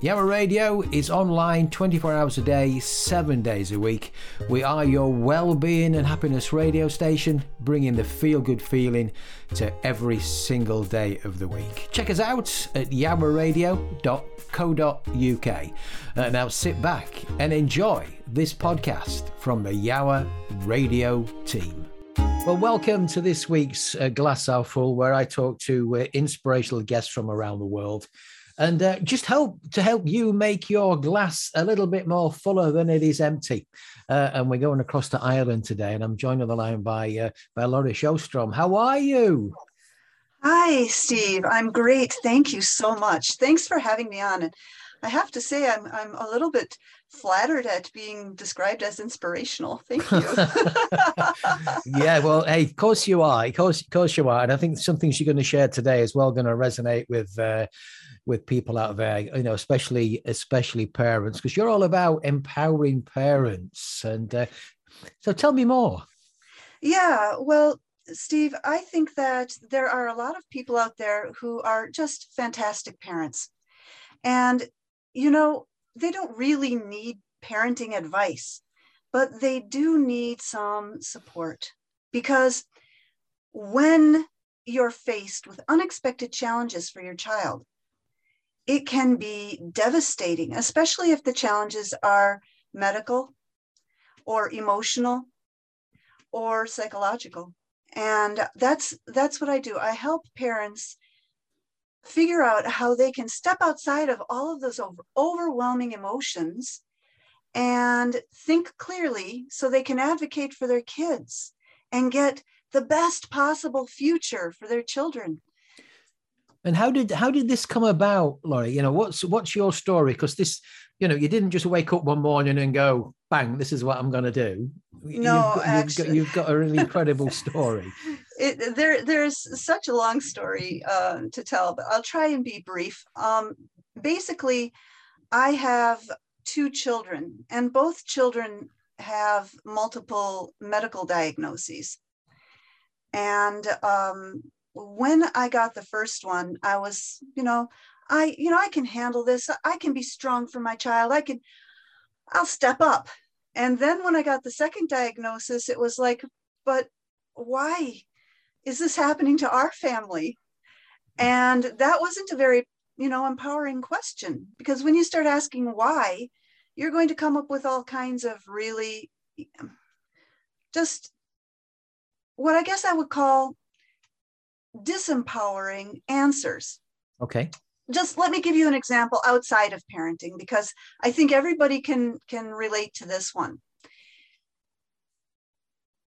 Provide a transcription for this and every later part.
Yawa Radio is online 24 hours a day, 7 days a week. We are your well-being and happiness radio station, bringing the feel-good feeling to every single day of the week. Check us out at yawaradio.co.uk. Uh, now sit back and enjoy this podcast from the Yawa Radio team. Well, welcome to this week's uh, Glass Half Full, where I talk to uh, inspirational guests from around the world and uh, just help to help you make your glass a little bit more fuller than it is empty. Uh, and we're going across to Ireland today, and I'm joined on the line by uh, by Laurie Sjostrom. How are you? Hi, Steve. I'm great. Thank you so much. Thanks for having me on. And I have to say, I'm I'm a little bit flattered at being described as inspirational. Thank you. yeah, well, hey, of course you are. Of course, of course you are. And I think some things you're going to share today as well going to resonate with uh, with people out there, you know, especially especially parents, because you're all about empowering parents. And uh, so, tell me more. Yeah, well, Steve, I think that there are a lot of people out there who are just fantastic parents, and you know, they don't really need parenting advice, but they do need some support because when you're faced with unexpected challenges for your child, it can be devastating, especially if the challenges are medical or emotional or psychological. And that's that's what I do. I help parents figure out how they can step outside of all of those over, overwhelming emotions and think clearly so they can advocate for their kids and get the best possible future for their children and how did how did this come about, Laurie? You know, what's what's your story? Because this, you know, you didn't just wake up one morning and go, "Bang, this is what I'm going to do." No, you've got, actually, you've got, you've got a really incredible story. It, there, there's such a long story uh, to tell, but I'll try and be brief. Um, basically, I have two children, and both children have multiple medical diagnoses. And um, when I got the first one, I was, you know, I, you know, I can handle this. I can be strong for my child. I can, I'll step up. And then when I got the second diagnosis, it was like, but why is this happening to our family? And that wasn't a very, you know, empowering question because when you start asking why, you're going to come up with all kinds of really just what I guess I would call disempowering answers. Okay. Just let me give you an example outside of parenting because I think everybody can can relate to this one.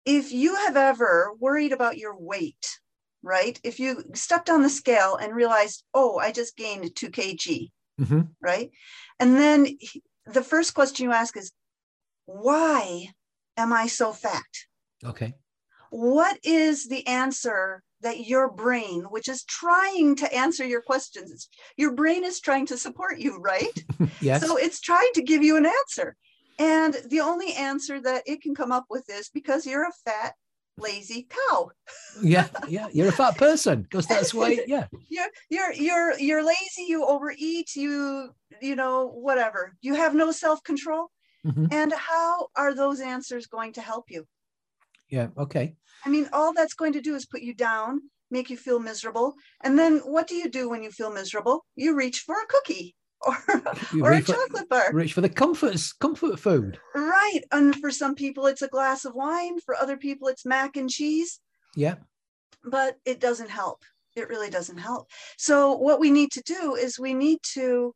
If you have ever worried about your weight, right? If you stepped on the scale and realized, "Oh, I just gained 2 kg." Mm-hmm. Right? And then the first question you ask is, "Why am I so fat?" Okay. What is the answer that your brain, which is trying to answer your questions, your brain is trying to support you, right? yes. So it's trying to give you an answer. And the only answer that it can come up with is because you're a fat, lazy cow. yeah, yeah, you're a fat person because that's why. Yeah, you're you're you're you're lazy. You overeat. You you know whatever. You have no self control. Mm-hmm. And how are those answers going to help you? Yeah. Okay. I mean, all that's going to do is put you down, make you feel miserable. And then what do you do when you feel miserable? You reach for a cookie or, or a chocolate bar. Reach for the comforts, comfort food. Right. And for some people, it's a glass of wine. For other people, it's mac and cheese. Yeah. But it doesn't help. It really doesn't help. So, what we need to do is we need to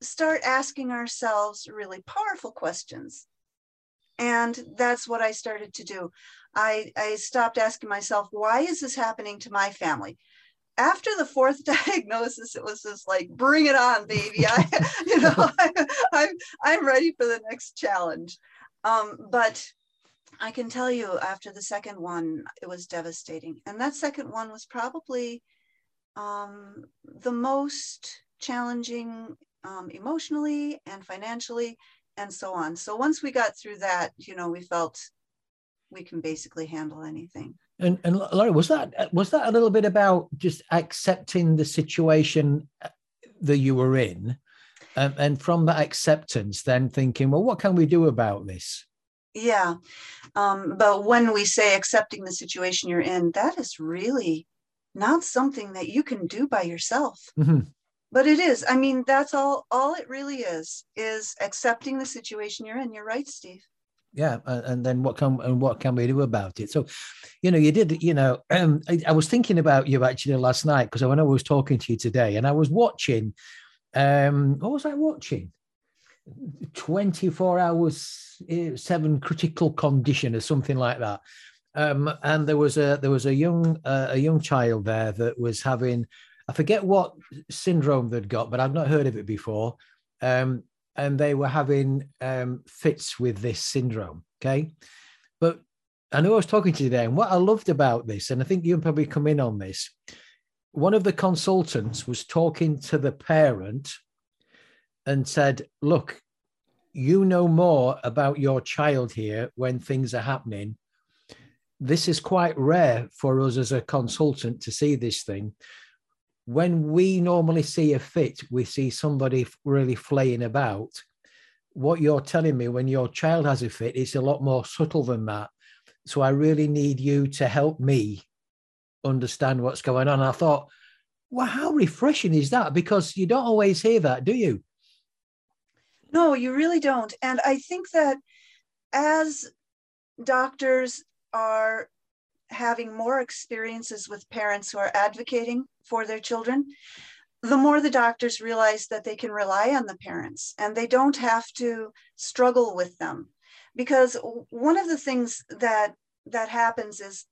start asking ourselves really powerful questions. And that's what I started to do. I, I stopped asking myself, why is this happening to my family? After the fourth diagnosis, it was just like, bring it on, baby. I, you know, I, am I'm, I'm ready for the next challenge. Um, but I can tell you after the second one, it was devastating. And that second one was probably um, the most challenging um, emotionally and financially and so on. So once we got through that, you know, we felt we can basically handle anything. And and Laurie, was that was that a little bit about just accepting the situation uh, that you were in, um, and from that acceptance, then thinking, well, what can we do about this? Yeah, um, but when we say accepting the situation you're in, that is really not something that you can do by yourself. Mm-hmm but it is i mean that's all all it really is is accepting the situation you're in you're right steve yeah and then what can and what can we do about it? So you know you did you know um, I, I, was thinking about you actually last night because I when i was talking to you today and i was watching um what was i watching? 24 hours eh, seven critical condition or something like that. Um and there was a there was a young uh, a young child there that was having I forget what syndrome they'd got, but I've not heard of it before. Um, and they were having um, fits with this syndrome. Okay. But I know I was talking to you today, and what I loved about this, and I think you can probably come in on this, one of the consultants was talking to the parent and said, Look, you know more about your child here when things are happening. This is quite rare for us as a consultant to see this thing when we normally see a fit, we see somebody really flaying about. What you're telling me, when your child has a fit, it's a lot more subtle than that. So I really need you to help me understand what's going on. I thought, well, how refreshing is that? Because you don't always hear that, do you? No, you really don't. And I think that as doctors are having more experiences with parents who are advocating for their children, the more the doctors realize that they can rely on the parents and they don't have to struggle with them. Because one of the things that that happens is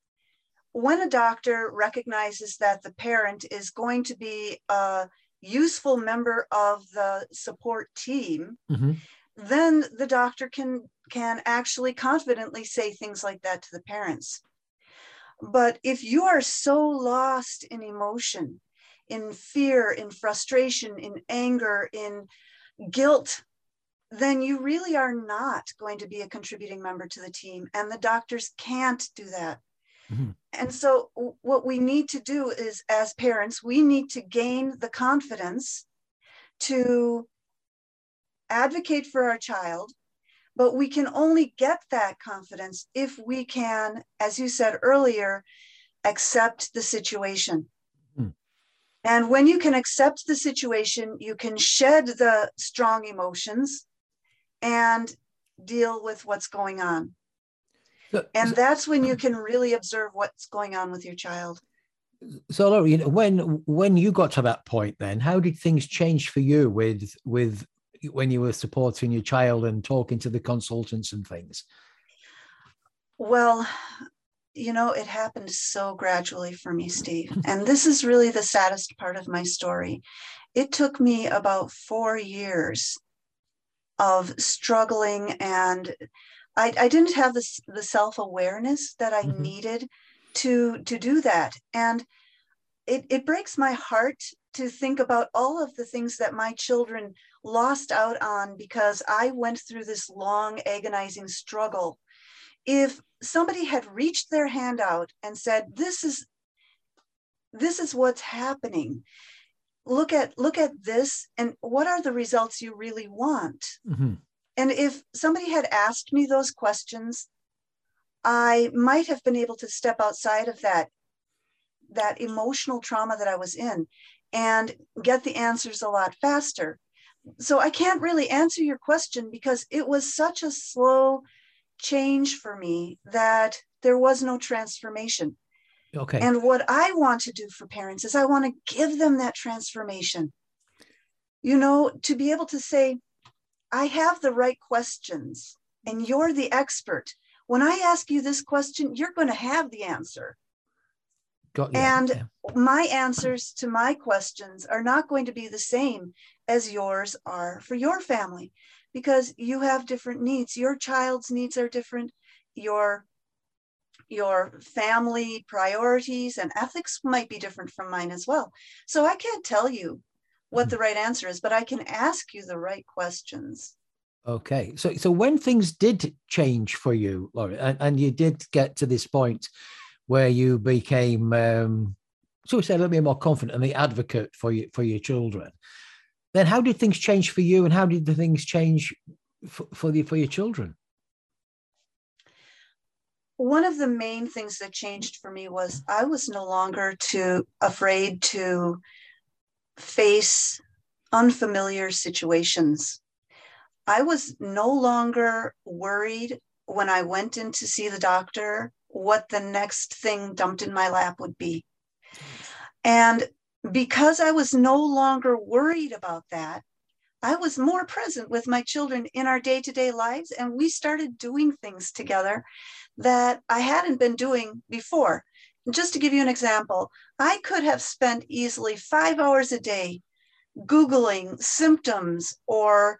when a doctor recognizes that the parent is going to be a useful member of the support team, mm-hmm. then the doctor can can actually confidently say things like that to the parents. But if you are so lost in emotion, in fear, in frustration, in anger, in guilt, then you really are not going to be a contributing member to the team. And the doctors can't do that. Mm-hmm. And so, what we need to do is, as parents, we need to gain the confidence to advocate for our child but we can only get that confidence if we can, as you said earlier, accept the situation. Hmm. And when you can accept the situation, you can shed the strong emotions and deal with what's going on. So, and that's when you can really observe what's going on with your child. So, Laura, you know, when when you got to that point, then how did things change for you with with when you were supporting your child and talking to the consultants and things? Well, you know, it happened so gradually for me, Steve. And this is really the saddest part of my story. It took me about four years of struggling and I, I didn't have this the self-awareness that I mm-hmm. needed to to do that. And it, it breaks my heart to think about all of the things that my children lost out on because I went through this long, agonizing struggle. If somebody had reached their hand out and said, "This is this is what's happening," look at look at this, and what are the results you really want? Mm-hmm. And if somebody had asked me those questions, I might have been able to step outside of that that emotional trauma that I was in and get the answers a lot faster. So I can't really answer your question because it was such a slow change for me that there was no transformation. Okay. And what I want to do for parents is I want to give them that transformation. You know, to be able to say, I have the right questions and you're the expert. When I ask you this question, you're going to have the answer. Yeah, and yeah. my answers to my questions are not going to be the same as yours are for your family because you have different needs. Your child's needs are different. Your your family priorities and ethics might be different from mine as well. So I can't tell you what the mm-hmm. right answer is, but I can ask you the right questions. Okay. So so when things did change for you, Laurie, and, and you did get to this point where you became um so we say a little bit more confident and the advocate for you for your children, then how did things change for you and how did the things change for, for the for your children? one of the main things that changed for me was I was no longer too afraid to face unfamiliar situations. I was no longer worried when I went in to see the doctor what the next thing dumped in my lap would be. And because I was no longer worried about that, I was more present with my children in our day to day lives, and we started doing things together that I hadn't been doing before. Just to give you an example, I could have spent easily five hours a day Googling symptoms or,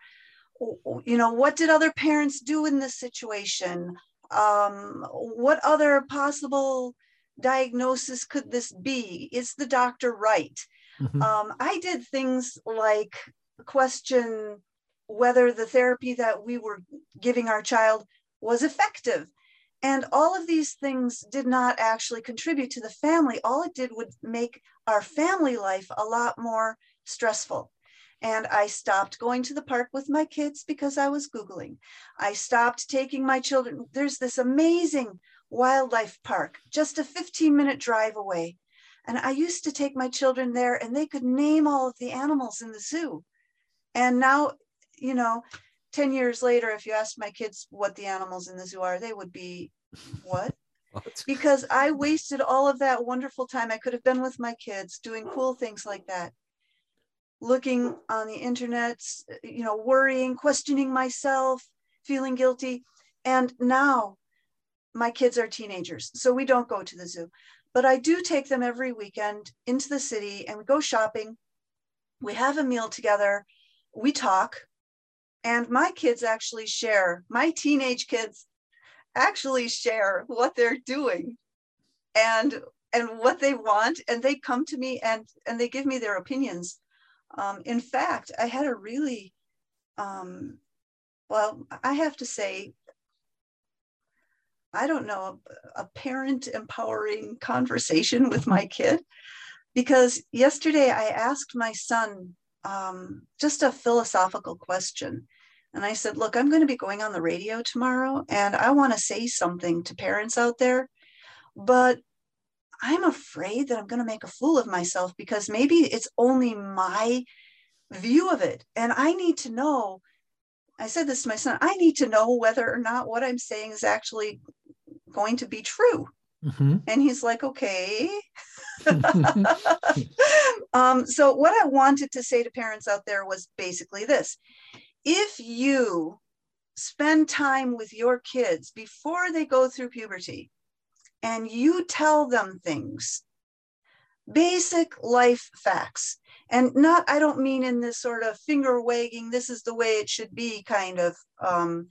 you know, what did other parents do in this situation? Um, what other possible diagnosis could this be? Is the doctor right? Mm-hmm. Um, I did things like question whether the therapy that we were giving our child was effective. And all of these things did not actually contribute to the family. All it did would make our family life a lot more stressful. And I stopped going to the park with my kids because I was Googling. I stopped taking my children. There's this amazing wildlife park just a 15 minute drive away. And I used to take my children there and they could name all of the animals in the zoo. And now, you know, 10 years later, if you asked my kids what the animals in the zoo are, they would be, what? because I wasted all of that wonderful time. I could have been with my kids doing cool things like that, looking on the internet, you know, worrying, questioning myself, feeling guilty. And now my kids are teenagers, so we don't go to the zoo. But I do take them every weekend into the city and we go shopping. We have a meal together. We talk and my kids actually share my teenage kids actually share what they're doing and and what they want and they come to me and and they give me their opinions um, in fact i had a really um, well i have to say i don't know a, a parent empowering conversation with my kid because yesterday i asked my son um, just a philosophical question. And I said, Look, I'm going to be going on the radio tomorrow and I want to say something to parents out there, but I'm afraid that I'm going to make a fool of myself because maybe it's only my view of it. And I need to know. I said this to my son I need to know whether or not what I'm saying is actually going to be true. Mm-hmm. And he's like, okay. um, so, what I wanted to say to parents out there was basically this if you spend time with your kids before they go through puberty and you tell them things, basic life facts, and not, I don't mean in this sort of finger wagging, this is the way it should be kind of um,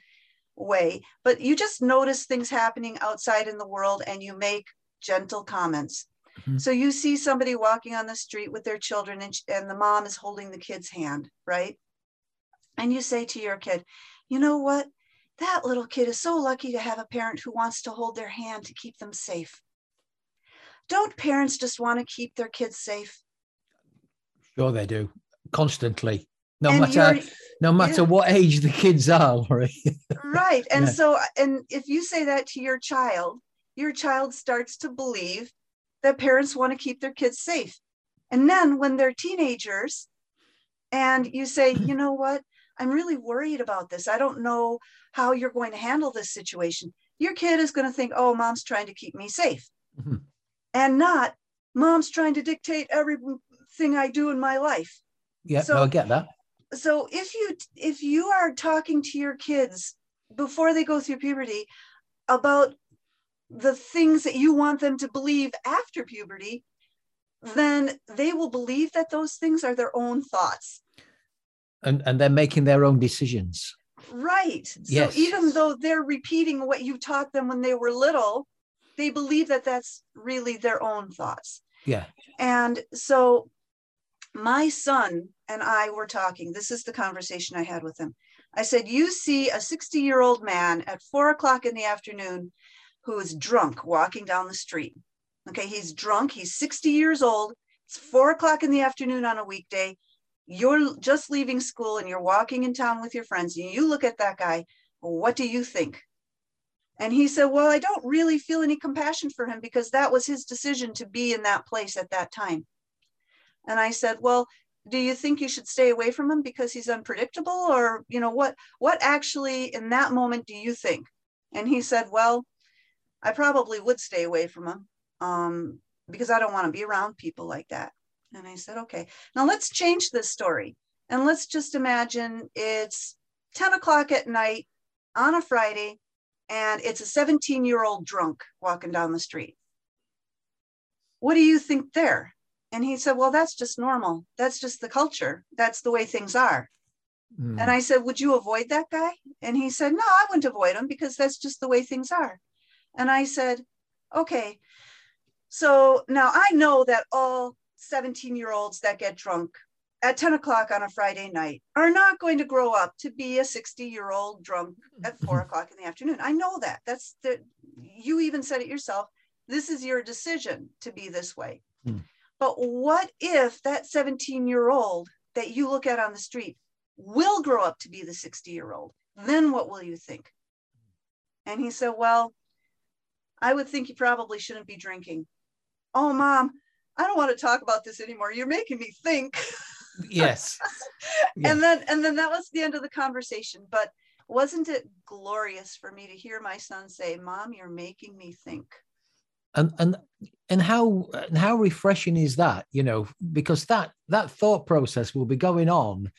way, but you just notice things happening outside in the world and you make gentle comments. Mm-hmm. So you see somebody walking on the street with their children and, and the mom is holding the kid's hand, right? And you say to your kid, you know what? That little kid is so lucky to have a parent who wants to hold their hand to keep them safe. Don't parents just want to keep their kids safe? Sure, they do constantly no and matter no matter yeah. what age the kids are right right and yeah. so and if you say that to your child your child starts to believe that parents want to keep their kids safe and then when they're teenagers and you say you know what i'm really worried about this i don't know how you're going to handle this situation your kid is going to think oh mom's trying to keep me safe. Mm-hmm. and not mom's trying to dictate everything i do in my life. Yeah so, no, i get that. so if you if you are talking to your kids before they go through puberty about the things that you want them to believe after puberty then they will believe that those things are their own thoughts. And and they're making their own decisions right yes. so even though they're repeating what you taught them when they were little they believe that that's really their own thoughts. Yeah. And so my son and I were talking. This is the conversation I had with him. I said, You see a 60 year old man at four o'clock in the afternoon who is drunk walking down the street. Okay, he's drunk. He's 60 years old. It's four o'clock in the afternoon on a weekday. You're just leaving school and you're walking in town with your friends, and you look at that guy. What do you think? And he said, Well, I don't really feel any compassion for him because that was his decision to be in that place at that time. And I said, Well, do you think you should stay away from him because he's unpredictable or you know what what actually in that moment do you think and he said well i probably would stay away from him um, because i don't want to be around people like that and i said okay now let's change this story and let's just imagine it's 10 o'clock at night on a friday and it's a 17 year old drunk walking down the street what do you think there and he said, Well, that's just normal. That's just the culture. That's the way things are. Mm. And I said, Would you avoid that guy? And he said, No, I wouldn't avoid him because that's just the way things are. And I said, Okay. So now I know that all 17 year olds that get drunk at 10 o'clock on a Friday night are not going to grow up to be a 60 year old drunk at four o'clock in the afternoon. I know that. That's the, you even said it yourself. This is your decision to be this way. Mm. But what if that 17 year old that you look at on the street will grow up to be the 60 year old? Then what will you think? And he said, Well, I would think you probably shouldn't be drinking. Oh, mom, I don't want to talk about this anymore. You're making me think. Yes. yeah. And then and then that was the end of the conversation. But wasn't it glorious for me to hear my son say, Mom, you're making me think? and and and how and how refreshing is that you know because that that thought process will be going on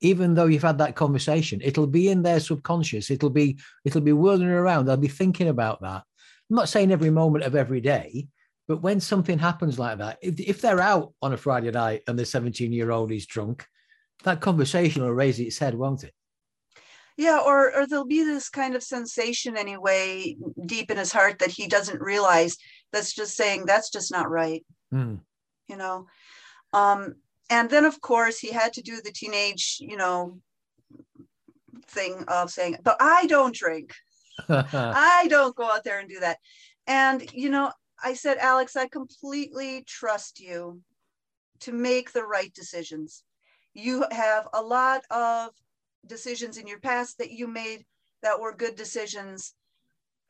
even though you've had that conversation it'll be in their subconscious it'll be it'll be whirling around they'll be thinking about that i'm not saying every moment of every day but when something happens like that if, if they're out on a friday night and the 17 year old is drunk that conversation will raise its head won't it? Yeah or or there'll be this kind of sensation anyway deep in his heart that he doesn't realize that's just saying that's just not right mm. you know? Um and then of course he had to do the teenage you know thing of saying but i don't drink. I don't go out there and do that. And you know i said alex i completely trust you to make the right decisions you have a lot of decisions in your past that you made that were good decisions.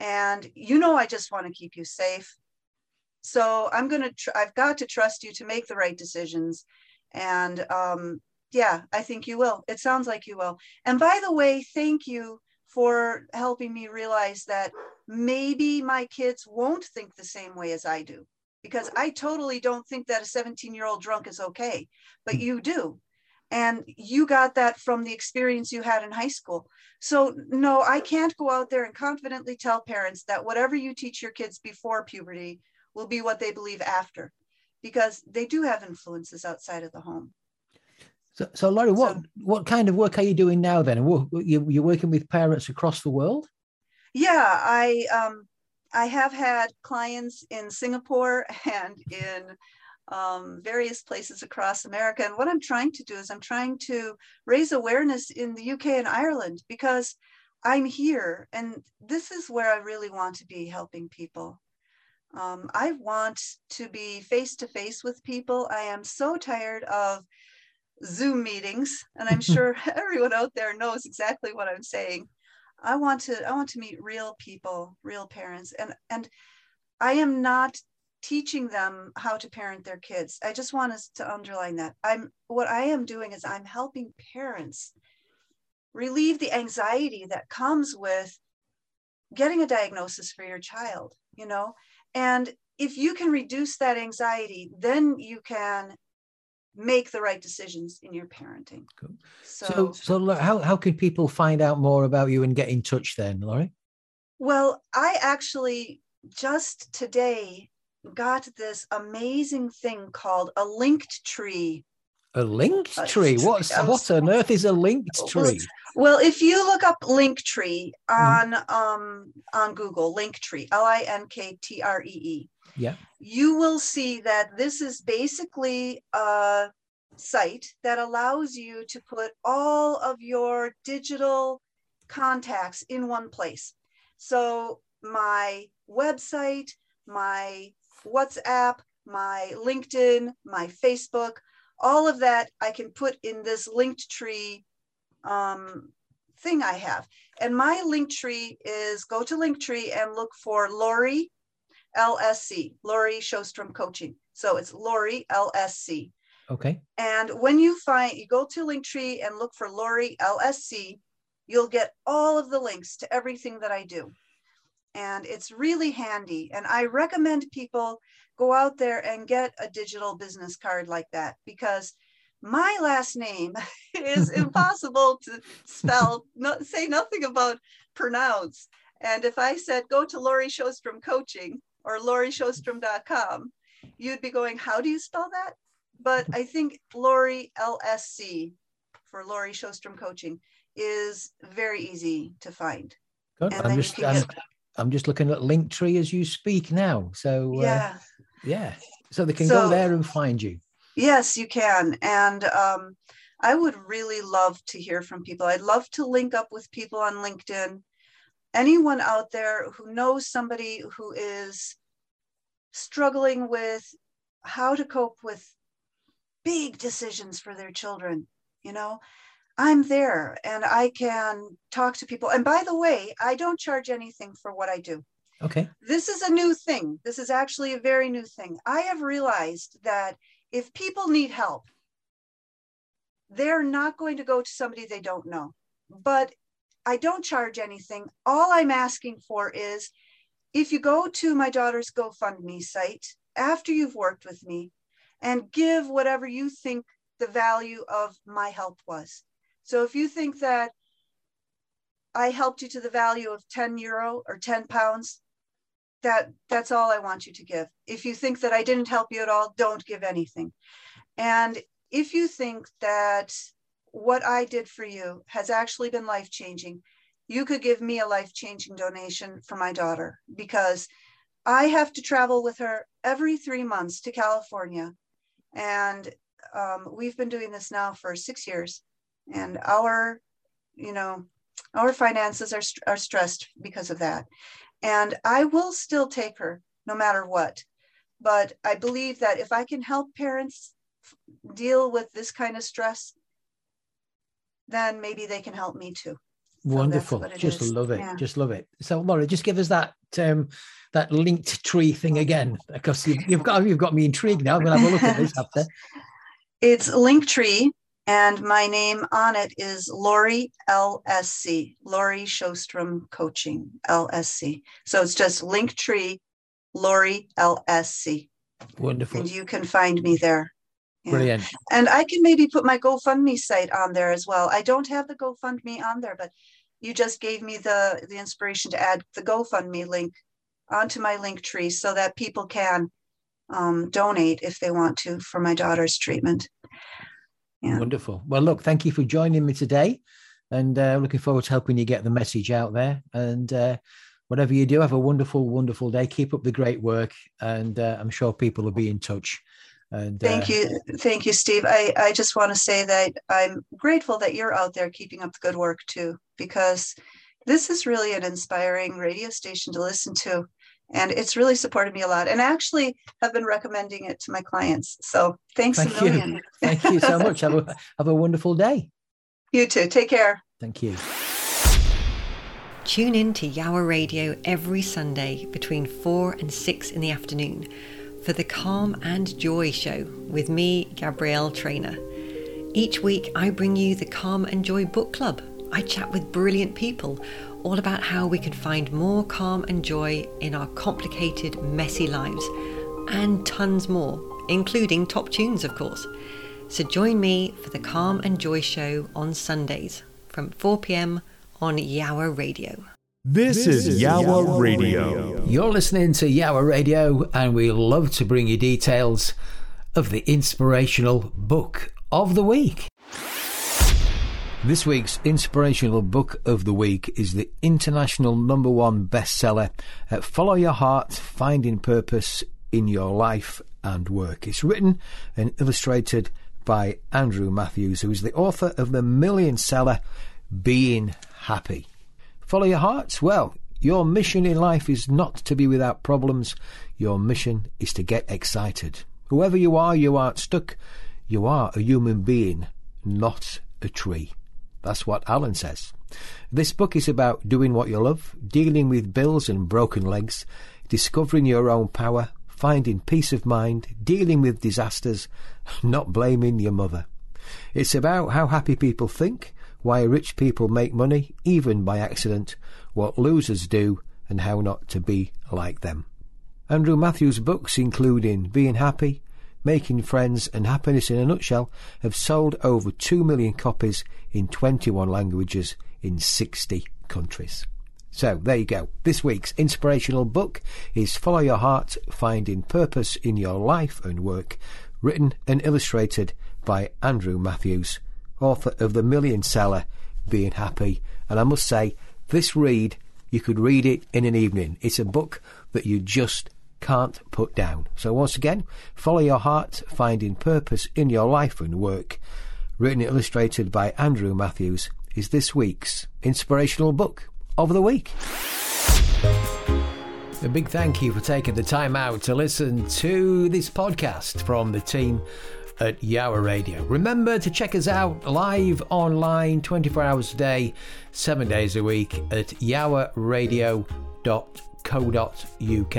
And you know, I just want to keep you safe. So I'm going to, tr- I've got to trust you to make the right decisions. And um, yeah, I think you will. It sounds like you will. And by the way, thank you for helping me realize that maybe my kids won't think the same way as I do because I totally don't think that a 17 year old drunk is okay, but hmm. you do and you got that from the experience you had in high school so no i can't go out there and confidently tell parents that whatever you teach your kids before puberty will be what they believe after because they do have influences outside of the home so, so Laurie, what so, what kind of work are you doing now? Then you're working with parents across the world. Yeah, I um, I have had clients in Singapore and in um, various places across America. And what I'm trying to do is I'm trying to raise awareness in the UK and Ireland because I'm here and this is where I really want to be helping people. Um, I want to be face to face with people. I am so tired of Zoom meetings, and I'm sure everyone out there knows exactly what I'm saying. I want to I want to meet real people, real parents, and and I am not teaching them how to parent their kids. I just want us to underline that. I'm what I am doing is I'm helping parents relieve the anxiety that comes with getting a diagnosis for your child, you know? And if you can reduce that anxiety, then you can make the right decisions in your parenting. Cool. So, so, so how, how can people find out more about you and get in touch then, Laurie? Well, I actually just today got this amazing thing called a linked tree. A linked tree? What's what on earth is a linked tree? Well, if you look up Linktree on mm. um, on Google, Linktree, L I N K T R E E, yeah, you will see that this is basically a site that allows you to put all of your digital contacts in one place. So my website, my WhatsApp, my LinkedIn, my Facebook, all of that I can put in this linked tree um, thing I have. And my link tree is go to Linktree and look for Lori LSC, Laurie Sjostrom Coaching. So it's Lori LSC. Okay. And when you find, you go to Linktree and look for Lori LSC, you'll get all of the links to everything that I do. And it's really handy. And I recommend people go out there and get a digital business card like that because my last name is impossible to spell, no, say nothing about pronounce. And if I said, go to Laurie Sjostrom Coaching or LaurieSjostrom.com, you'd be going, how do you spell that? But I think Lori LSC for Laurie Sjostrom Coaching is very easy to find. Good. I'm just, I'm, get... I'm, just looking at Linktree as you speak now. So, uh, yeah. So they can so, go there and find you. Yes, you can. And um, I would really love to hear from people. I'd love to link up with people on LinkedIn. Anyone out there who knows somebody who is struggling with how to cope with big decisions for their children, you know, I'm there and I can talk to people. And by the way, I don't charge anything for what I do. Okay. This is a new thing. This is actually a very new thing. I have realized that if people need help, they're not going to go to somebody they don't know. But I don't charge anything. All I'm asking for is if you go to my daughter's GoFundMe site after you've worked with me and give whatever you think the value of my help was. So if you think that I helped you to the value of 10 euro or 10 pounds, that that's all I want you to give. If you think that I didn't help you at all, don't give anything. And if you think that what I did for you has actually been life changing, you could give me a life changing donation for my daughter because I have to travel with her every three months to California. And um, we've been doing this now for six years. And our, you know, our finances are, are stressed because of that. And I will still take her no matter what. But I believe that if I can help parents deal with this kind of stress, then maybe they can help me too. Wonderful. So just is. love it. Yeah. Just love it. So Laura, just give us that um that linked tree thing again because you've, you've got you've got me intrigued now. I'm gonna have a look at this after. It's Linktree and my name on it is Lori LSC, Laurie Sjostrom Coaching LSC. So it's just Linktree, Lori LSC. Wonderful. And you can find me there. Yeah. Brilliant. And I can maybe put my GoFundMe site on there as well. I don't have the GoFundMe on there, but you just gave me the the inspiration to add the GoFundMe link onto my link tree so that people can um, donate if they want to for my daughter's treatment. Yeah. Wonderful. Well, look, thank you for joining me today. And uh, looking forward to helping you get the message out there. And uh, whatever you do, have a wonderful, wonderful day. Keep up the great work. And uh, I'm sure people will be in touch. And thank uh, you. Thank you, Steve. I, I just want to say that I'm grateful that you're out there keeping up the good work too, because this is really an inspiring radio station to listen to and it's really supported me a lot and I actually have been recommending it to my clients so thanks thank a million you. thank you so much have a have a wonderful day you too take care thank you tune in to Yawa Radio every Sunday between 4 and 6 in the afternoon for the Calm and Joy Show with me, Gabrielle Trainer. Each week, I bring you the Calm and Joy Book Club. I chat with brilliant people all about how we can find more calm and joy in our complicated, messy lives, and tons more, including top tunes, of course. So join me for the Calm and Joy Show on Sundays from 4 pm on Yawa Radio. This, this is Yawa Radio. Radio. You're listening to Yawa Radio, and we love to bring you details of the inspirational book of the week. This week's inspirational book of the week is the international number one bestseller, uh, Follow Your Heart Finding Purpose in Your Life and Work. It's written and illustrated by Andrew Matthews, who is the author of the million seller Being Happy. Follow your hearts? Well, your mission in life is not to be without problems. Your mission is to get excited. Whoever you are, you aren't stuck. You are a human being, not a tree. That's what Alan says. This book is about doing what you love, dealing with bills and broken legs, discovering your own power, finding peace of mind, dealing with disasters, not blaming your mother. It's about how happy people think, why rich people make money, even by accident, what losers do, and how not to be like them. Andrew Matthews' books, including Being Happy, Making Friends, and Happiness in a Nutshell, have sold over 2 million copies in 21 languages in 60 countries. So there you go. This week's inspirational book is Follow Your Heart Finding Purpose in Your Life and Work, written and illustrated by Andrew Matthews, author of the million seller Being Happy. And I must say, this read, you could read it in an evening. It's a book that you just can't put down. So once again, follow your heart, finding purpose in your life and work. Written and illustrated by Andrew Matthews is this week's inspirational book of the week. A big thank you for taking the time out to listen to this podcast from the team at Yawa Radio. Remember to check us out live online 24 hours a day, 7 days a week at yawaradio.co.uk.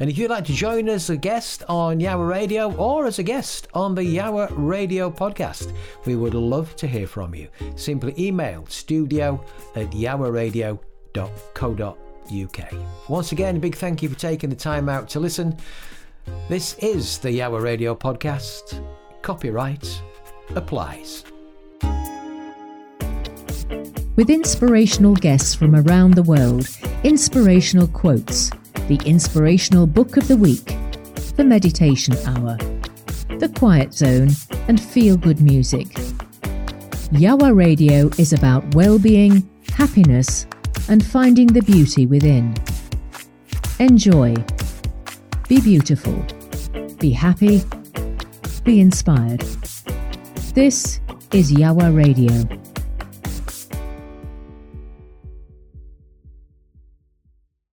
And if you'd like to join us as a guest on Yawa Radio or as a guest on the Yawa Radio podcast, we would love to hear from you. Simply email studio at yawaradio.co.uk. Once again, a big thank you for taking the time out to listen. This is the Yawa Radio podcast. Copyright applies. With inspirational guests from around the world, inspirational quotes, the inspirational book of the week, the meditation hour, the quiet zone, and feel good music. Yawa Radio is about well being, happiness, and finding the beauty within. Enjoy. Be beautiful. Be happy be inspired. This is Yawa Radio.